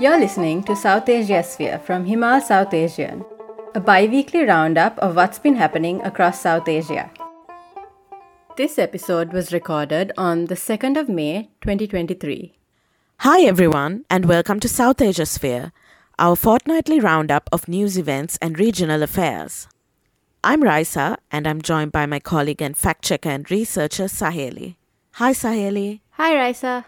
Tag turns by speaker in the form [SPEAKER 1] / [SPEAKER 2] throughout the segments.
[SPEAKER 1] You're listening to Southasiasphere from Himal Southasian, a bi weekly roundup of what's been happening across South Asia. This episode was recorded on the 2nd of May 2023.
[SPEAKER 2] Hi, everyone, and welcome to Southasiasphere, our fortnightly roundup of news events and regional affairs. I'm Raisa, and I'm joined by my colleague and fact checker and researcher, Saheli. Hi, Saheli.
[SPEAKER 1] Hi, Raisa.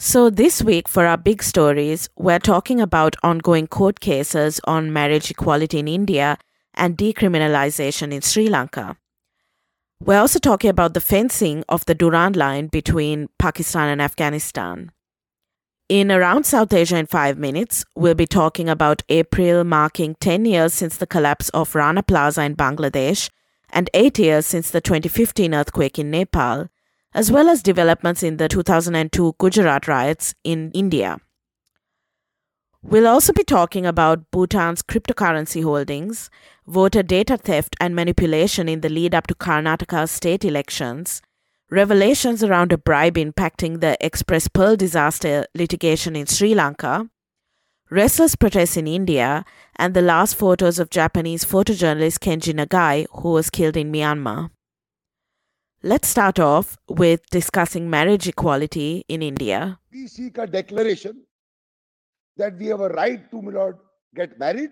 [SPEAKER 2] So, this week for our big stories, we're talking about ongoing court cases on marriage equality in India and decriminalization in Sri Lanka. We're also talking about the fencing of the Durand line between Pakistan and Afghanistan. In Around South Asia in 5 minutes, we'll be talking about April marking 10 years since the collapse of Rana Plaza in Bangladesh and 8 years since the 2015 earthquake in Nepal as well as developments in the 2002 Gujarat riots in India. We'll also be talking about Bhutan's cryptocurrency holdings, voter data theft and manipulation in the lead up to Karnataka's state elections, revelations around a bribe impacting the X-Press Pearl disaster litigation in Sri Lanka, restless protests in India, and the last photos of Japanese photojournalist Kenji Nagai, who was killed in Myanmar. Let's start off with discussing marriage equality in India.
[SPEAKER 3] We seek a declaration that we have a right to, my get married.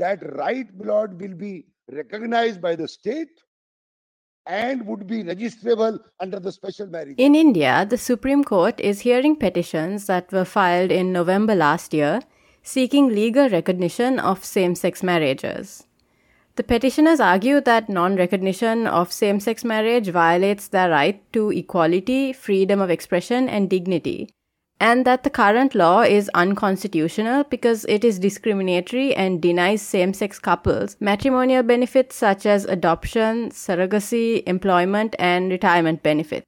[SPEAKER 3] That right, my will be recognized by the state and would be registrable under the special marriage.
[SPEAKER 1] In India, the Supreme Court is hearing petitions that were filed in November last year seeking legal recognition of same sex marriages. The petitioners argue that non recognition of same sex marriage violates their right to equality, freedom of expression, and dignity, and that the current law is unconstitutional because it is discriminatory and denies same sex couples matrimonial benefits such as adoption, surrogacy, employment, and retirement benefits.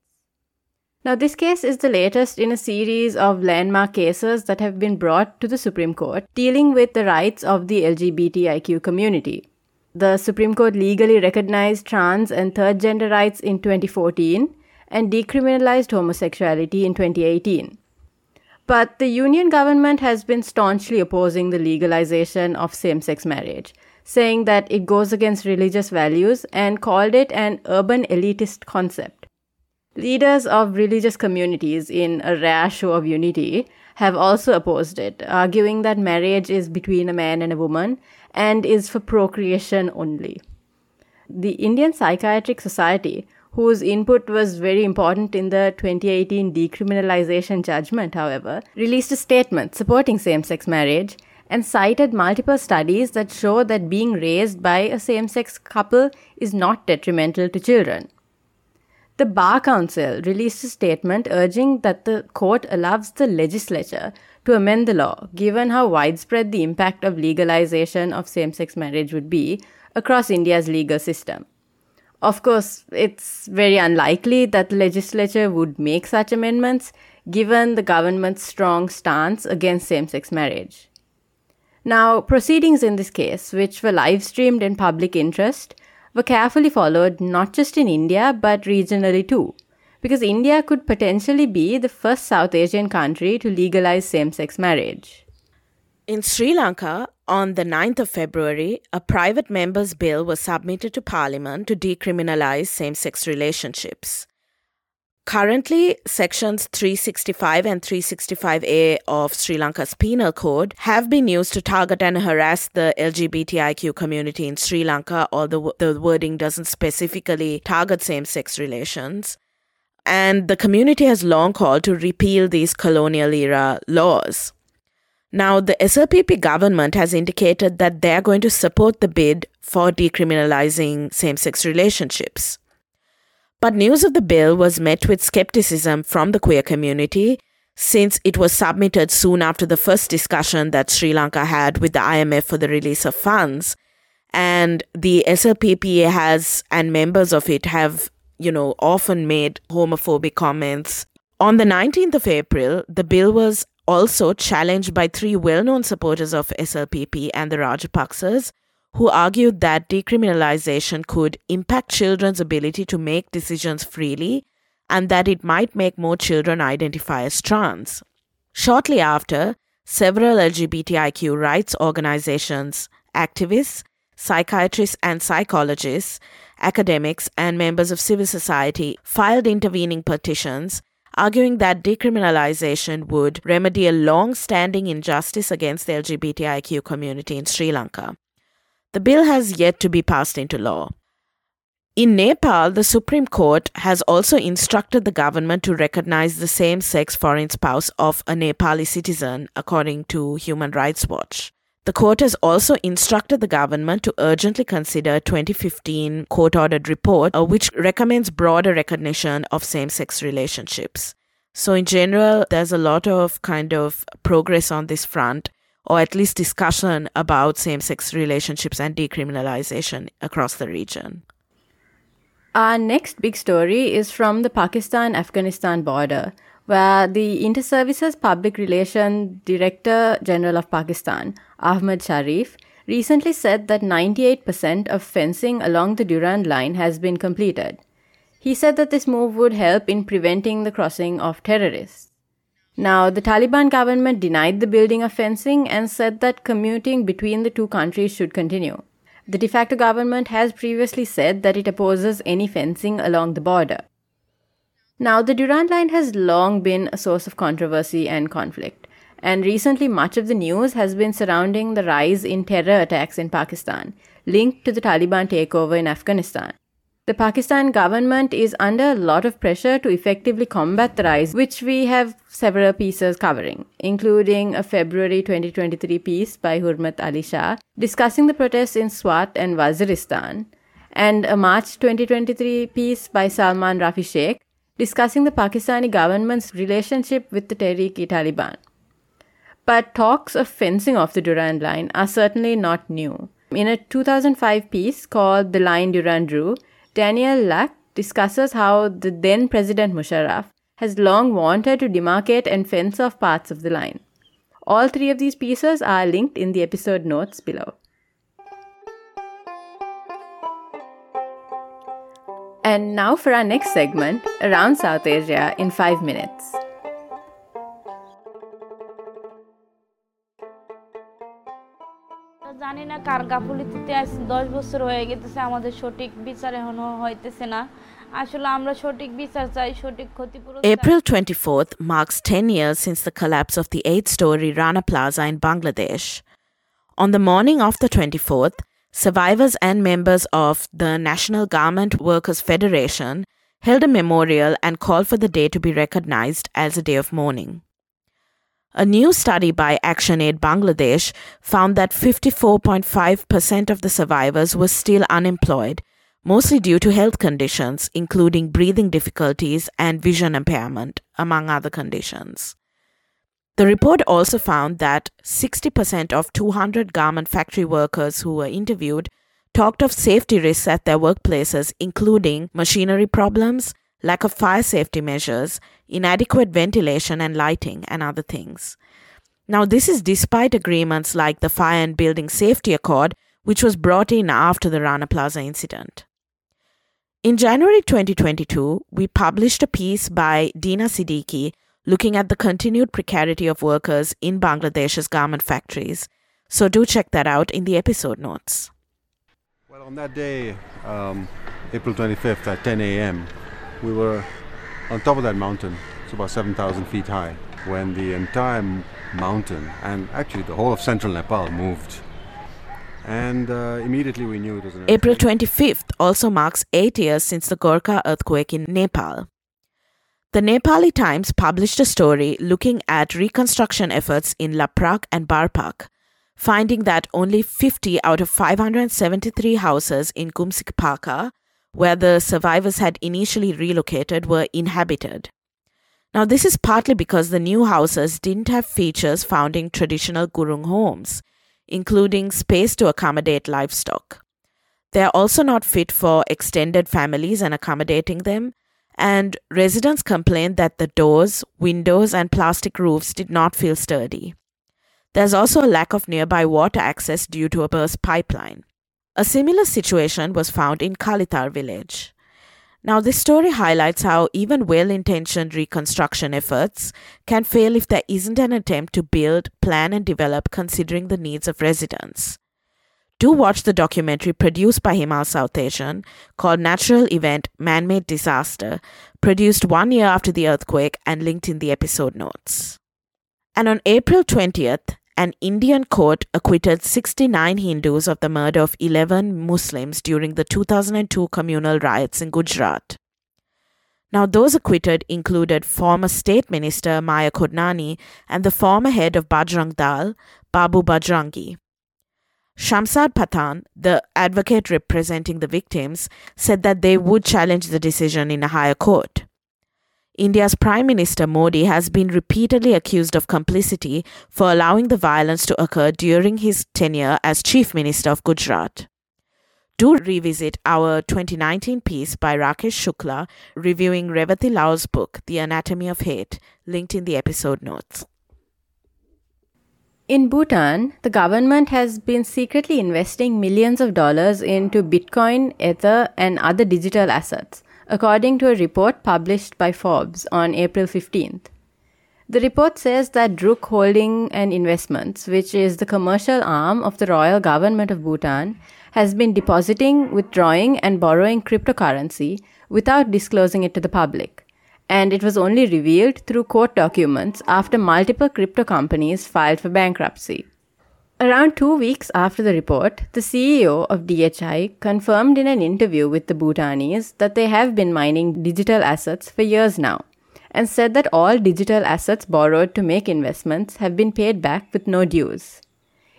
[SPEAKER 1] Now, this case is the latest in a series of landmark cases that have been brought to the Supreme Court dealing with the rights of the LGBTIQ community. The Supreme Court legally recognized trans and third gender rights in 2014 and decriminalized homosexuality in 2018. But the union government has been staunchly opposing the legalization of same sex marriage, saying that it goes against religious values and called it an urban elitist concept. Leaders of religious communities, in a rare show of unity, have also opposed it, arguing that marriage is between a man and a woman and is for procreation only. The Indian Psychiatric Society, whose input was very important in the 2018 decriminalization judgment, however, released a statement supporting same sex marriage and cited multiple studies that show that being raised by a same sex couple is not detrimental to children. The Bar Council released a statement urging that the court allows the legislature to amend the law, given how widespread the impact of legalization of same sex marriage would be across India's legal system. Of course, it's very unlikely that the legislature would make such amendments, given the government's strong stance against same sex marriage. Now, proceedings in this case, which were live streamed in public interest, were carefully followed not just in India but regionally too because India could potentially be the first South Asian country to legalize same sex marriage.
[SPEAKER 2] In Sri Lanka, on the 9th of February, a private member's bill was submitted to Parliament to decriminalize same sex relationships. Currently, sections 365 and 365A of Sri Lanka's penal code have been used to target and harass the LGBTIQ community in Sri Lanka, although the wording doesn't specifically target same sex relations and the community has long called to repeal these colonial era laws. Now, the SLPP government has indicated that they are going to support the bid for decriminalizing same sex relationships. But news of the bill was met with skepticism from the queer community since it was submitted soon after the first discussion that Sri Lanka had with the IMF for the release of funds. And the SLPP has, and members of it have you know, often made homophobic comments. On the 19th of April, the bill was also challenged by three well known supporters of SLPP and the Rajapaksas, who argued that decriminalization could impact children's ability to make decisions freely and that it might make more children identify as trans. Shortly after, several LGBTIQ rights organizations, activists, psychiatrists and psychologists, academics, and members of civil society filed intervening petitions arguing that decriminalization would remedy a long standing injustice against the LGBTIQ community in Sri Lanka. The bill has yet to be passed into law. In Nepal, the Supreme Court has also instructed the government to recognize the same sex foreign spouse of a Nepali citizen, according to Human Rights Watch. The court has also instructed the government to urgently consider a 2015 court-ordered report uh, which recommends broader recognition of same-sex relationships. So in general, there's a lot of kind of progress on this front or at least discussion about same-sex relationships and decriminalization across the region.
[SPEAKER 1] Our next big story is from the Pakistan Afghanistan border, where the Inter-Services Public Relation Director General of Pakistan, Ahmad Sharif, recently said that 98% of fencing along the Durand Line has been completed. He said that this move would help in preventing the crossing of terrorists. Now, the Taliban government denied the building of fencing and said that commuting between the two countries should continue. The de facto government has previously said that it opposes any fencing along the border. Now, the Durand Line has long been a source of controversy and conflict, and recently much of the news has been surrounding the rise in terror attacks in Pakistan, linked to the Taliban takeover in Afghanistan. The Pakistan government is under a lot of pressure to effectively combat the rise, which we have several pieces covering, including a February 2023 piece by Hurmat Ali Shah discussing the protests in Swat and Waziristan, and a March 2023 piece by Salman Rafi Sheikh discussing the Pakistani government's relationship with the Tehreek-e-Taliban. But talks of fencing off the Durand Line are certainly not new. In a 2005 piece called The Line Durand Drew, Daniel Lak discusses how the then President Musharraf has long wanted to demarcate and fence off parts of the line. All three of these pieces are linked in the episode notes below. And now for our next segment, Around South Asia in 5 minutes.
[SPEAKER 4] কার গাফুলিতে আজ দশ বছর হয়ে গেছে আমাদের সঠিক বিচার এখনো হইতেছে না আসলে আমরা সঠিক বিচার চাই সঠিক ক্ষতিপূরণ
[SPEAKER 2] April 24th marks 10 years since the collapse of the eight-story Rana Plaza in Bangladesh. On the morning of the 24th, survivors and members of the National Garment Workers Federation held a memorial and called for the day to be recognized as a day of mourning. A new study by ActionAid Bangladesh found that 54.5% of the survivors were still unemployed, mostly due to health conditions, including breathing difficulties and vision impairment, among other conditions. The report also found that 60% of 200 garment factory workers who were interviewed talked of safety risks at their workplaces, including machinery problems, lack of fire safety measures, inadequate ventilation and lighting, and other things. Now, this is despite agreements like the Fire and Building Safety Accord, which was brought in after the Rana Plaza incident. In January 2022, we published a piece by Dina Siddiqui looking at the continued precarity of workers in Bangladesh's garment factories. So do check that out in the episode notes.
[SPEAKER 5] Well, on that day, um, April 25th at 10 a.m., we were on top of that mountain. It's about 7,000 feet high. When the entire mountain and actually the whole of central Nepal moved. And uh, immediately we knew it was an
[SPEAKER 2] April 25th also marks eight years since the Gorkha earthquake in Nepal. The Nepali Times published a story looking at reconstruction efforts in Laprak and Barpak, finding that only 50 out of 573 houses in Kumsikpaka, where the survivors had initially relocated, were inhabited. Now, this is partly because the new houses didn't have features found in traditional Gurung homes, including space to accommodate livestock. They are also not fit for extended families and accommodating them, and residents complained that the doors, windows, and plastic roofs did not feel sturdy. There's also a lack of nearby water access due to a burst pipeline. A similar situation was found in Kalitar village. Now, this story highlights how even well intentioned reconstruction efforts can fail if there isn't an attempt to build, plan, and develop considering the needs of residents. Do watch the documentary produced by Himal Southasian called Natural Event Man Made Disaster, produced one year after the earthquake and linked in the episode notes. And on April 20th, an Indian court acquitted 69 Hindus of the murder of 11 Muslims during the 2002 communal riots in Gujarat. Now, those acquitted included former State Minister Maya Kodnani and the former head of Bajrang Dal, Babu Bajrangi. Shamshad Pathan, the advocate representing the victims, said that they would challenge the decision in a higher court. India's Prime Minister Modi has been repeatedly accused of complicity for allowing the violence to occur during his tenure as Chief Minister of Gujarat. Do revisit our 2019 piece by Rakesh Shukla reviewing Revati Laul's book, The Anatomy of Hate, linked in the episode notes.
[SPEAKER 1] In Bhutan, the government has been secretly investing millions of dollars into Bitcoin, Ether, and other digital assets according to a report published by Forbes on April 15th. The report says that Druk Holding and Investments, which is the commercial arm of the royal government of Bhutan, has been depositing, withdrawing, and borrowing cryptocurrency without disclosing it to the public. And it was only revealed through court documents after multiple crypto companies filed for bankruptcy. Around two weeks after the report, the CEO of DHI confirmed in an interview with the Bhutanese that they have been mining digital assets for years now and said that all digital assets borrowed to make investments have been paid back with no dues.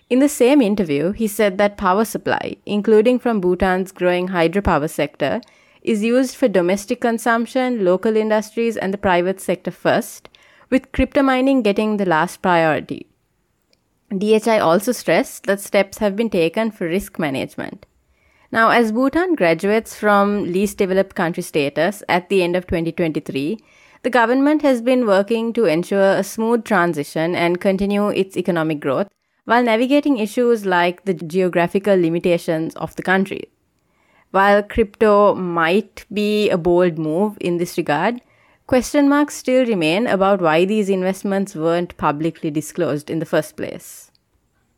[SPEAKER 1] In the same interview, he said that power supply, including from Bhutan's growing hydropower sector, is used for domestic consumption, local industries, and the private sector first, with crypto mining getting the last priority. DHI also stressed that steps have been taken for risk management. Now, as Bhutan graduates from least developed country status at the end of 2023, the government has been working to ensure a smooth transition and continue its economic growth while navigating issues like the geographical limitations of the country. While crypto might be a bold move in this regard, Question marks still remain about why these investments weren't publicly disclosed in the first place.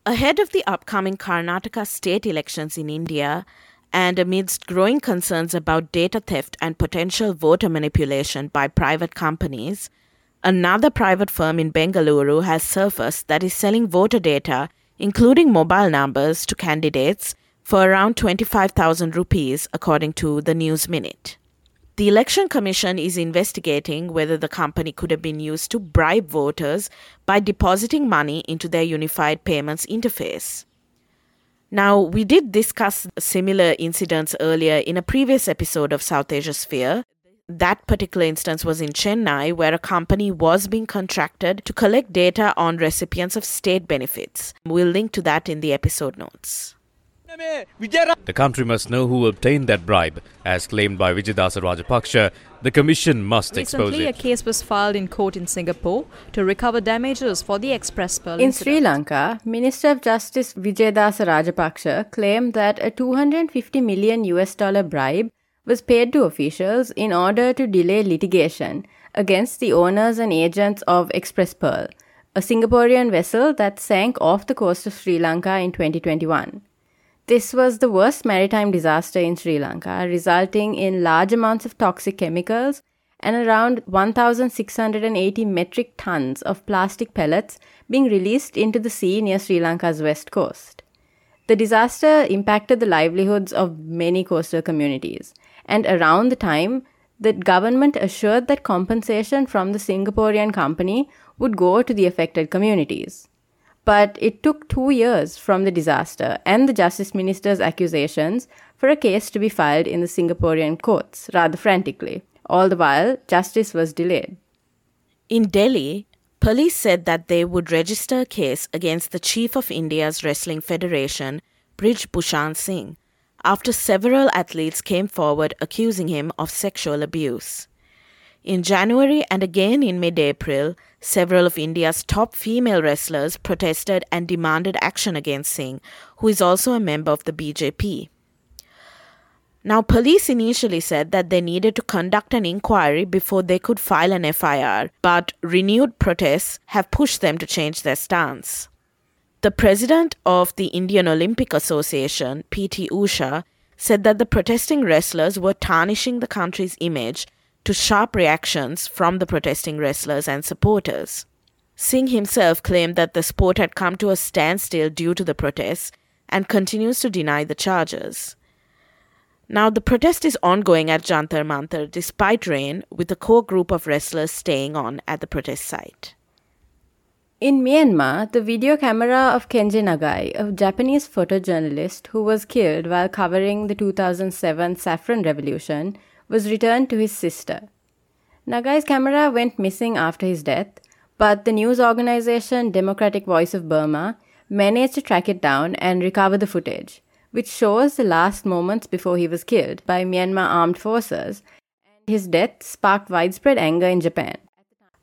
[SPEAKER 2] Ahead of the upcoming Karnataka state elections in India, and amidst growing concerns about data theft and potential voter manipulation by private companies, another private firm in Bengaluru has surfaced that is selling voter data, including mobile numbers, to candidates for around 25,000 rupees, according to the News Minute. The Election Commission is investigating whether the company could have been used to bribe voters by depositing money into their unified payments interface. Now, we did discuss similar incidents earlier in a previous episode of Southasiasphere. That particular instance was in Chennai, where a company was being contracted to collect data on recipients of state benefits. We'll link to that in the episode notes.
[SPEAKER 6] The country must know who obtained that bribe. As claimed by Vijayadasa Rajapaksa, the commission must expose it.
[SPEAKER 7] Recently, a case was filed in court in Singapore to recover damages for the X-Press Pearl
[SPEAKER 1] In
[SPEAKER 7] incident.
[SPEAKER 1] Sri Lanka, Minister of Justice Vijayadasa Rajapaksa claimed that a 250 million US dollar bribe was paid to officials in order to delay litigation against the owners and agents of X-Press Pearl, a Singaporean vessel that sank off the coast of Sri Lanka in 2021. This was the worst maritime disaster in Sri Lanka, resulting in large amounts of toxic chemicals and around 1,680 metric tons of plastic pellets being released into the sea near Sri Lanka's west coast. The disaster impacted the livelihoods of many coastal communities, and around the time, the government assured that compensation from the Singaporean company would go to the affected communities. But it took two years from the disaster and the Justice Minister's accusations for a case to be filed in the Singaporean courts rather frantically. All the while, justice was delayed.
[SPEAKER 2] In Delhi, police said that they would register a case against the chief of India's Wrestling Federation, Brij Bhushan Singh, after several athletes came forward accusing him of sexual abuse. In January and again in mid April, several of India's top female wrestlers protested and demanded action against Singh, who is also a member of the BJP. Now, police initially said that they needed to conduct an inquiry before they could file an FIR, but renewed protests have pushed them to change their stance. The president of the Indian Olympic Association, P.T. Usha, said that the protesting wrestlers were tarnishing the country's image to sharp reactions from the protesting wrestlers and supporters. Singh himself claimed that the sport had come to a standstill due to the protests and continues to deny the charges. Now, the protest is ongoing at Jantar Mantar despite rain, with a core group of wrestlers staying on at the protest site.
[SPEAKER 1] In Myanmar, the video camera of Kenji Nagai, a Japanese photojournalist who was killed while covering the 2007 Saffron Revolution, was returned to his sister. Nagai's camera went missing after his death, but the news organization Democratic Voice of Burma managed to track it down and recover the footage which shows the last moments before he was killed by Myanmar armed forces. His death sparked widespread anger in Japan.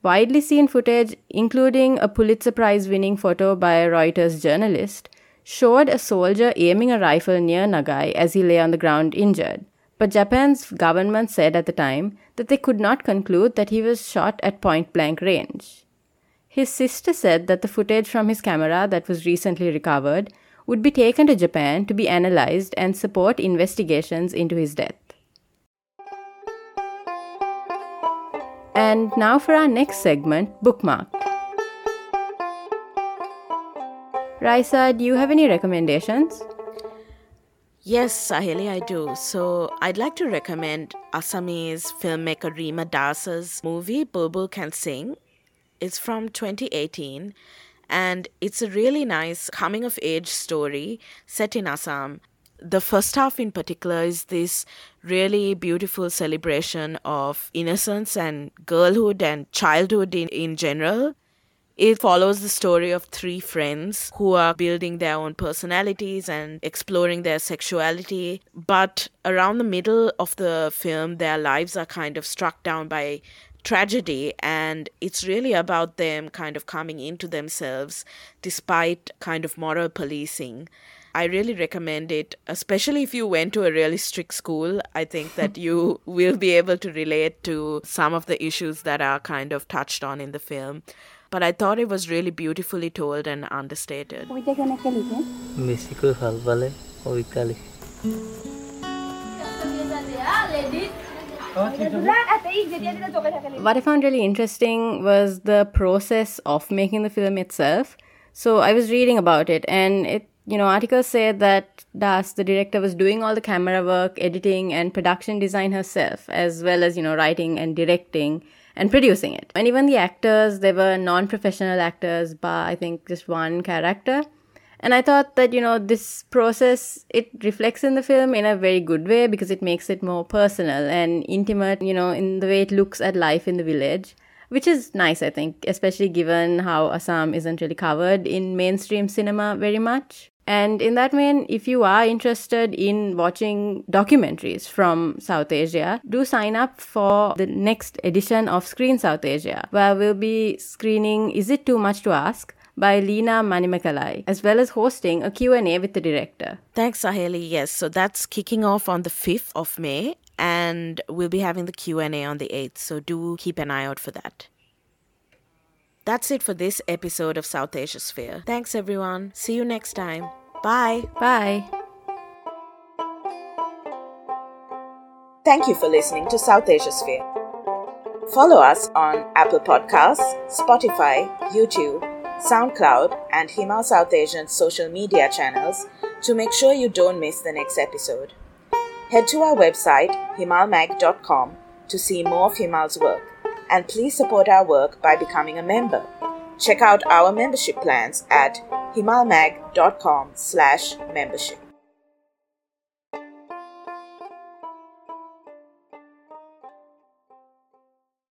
[SPEAKER 1] Widely seen footage, including a Pulitzer Prize winning photo by a Reuters journalist, showed a soldier aiming a rifle near Nagai as he lay on the ground injured. But Japan's government said at the time that they could not conclude that he was shot at point blank range. His sister said that the footage from his camera that was recently recovered would be taken to Japan to be analyzed and support investigations into his death. And now for our next segment, Bookmark. Raisa, do you have any recommendations?
[SPEAKER 2] Yes, Saheli, I do. So I'd like to recommend Assamese filmmaker Rima Das's movie Bulbul Can Sing. It's from 2018 and it's a really nice coming of age story set in Assam. The first half, in particular, is this really beautiful celebration of innocence and girlhood and childhood in, in general. It follows the story of three friends who are building their own personalities and exploring their sexuality. But around the middle of the film, their lives are kind of struck down by tragedy and it's really about them kind of coming into themselves despite kind of moral policing I really recommend it, especially if you went to a really strict school. I think that you will be able to relate to some of the issues that are kind of touched on in the film. But I thought it was really beautifully told and understated.
[SPEAKER 1] What I found really interesting was the process of making the film itself. So I was reading about it, and it, you know, articles said that Das, the director, was doing all the camera work, editing, and production design herself, as well as, you know, writing and directing and producing it. And even the actors, they were non professional actors, but I think just one character and i thought that you know this process it reflects in the film in a very good way because it makes it more personal and intimate you know in the way it looks at life in the village which is nice i think especially given how assam isn't really covered in mainstream cinema very much and in that vein, if you are interested in watching documentaries from South Asia, do sign up for the next edition of Screen Southasia, where we'll be screening Is It Too Much to Ask? by Leena Manimekalai, as well as hosting a Q&A with the director.
[SPEAKER 2] Thanks, Saheli. Yes, so that's kicking off on the 5th of May, and we'll be having the Q&A on the 8th, so do keep an eye out for that. That's it for this episode of Southasiasphere. Thanks, everyone. See you next time. Bye.
[SPEAKER 1] Bye.
[SPEAKER 2] Thank you for listening to Southasiasphere. Follow us on Apple Podcasts, Spotify, YouTube, SoundCloud, and Himal Southasian social media channels to make sure you don't miss the next episode. Head to our website, himalmag.com, to see more of Himal's work, and please support our work by becoming a member. Check out our membership plans at himalmag.com slash membership.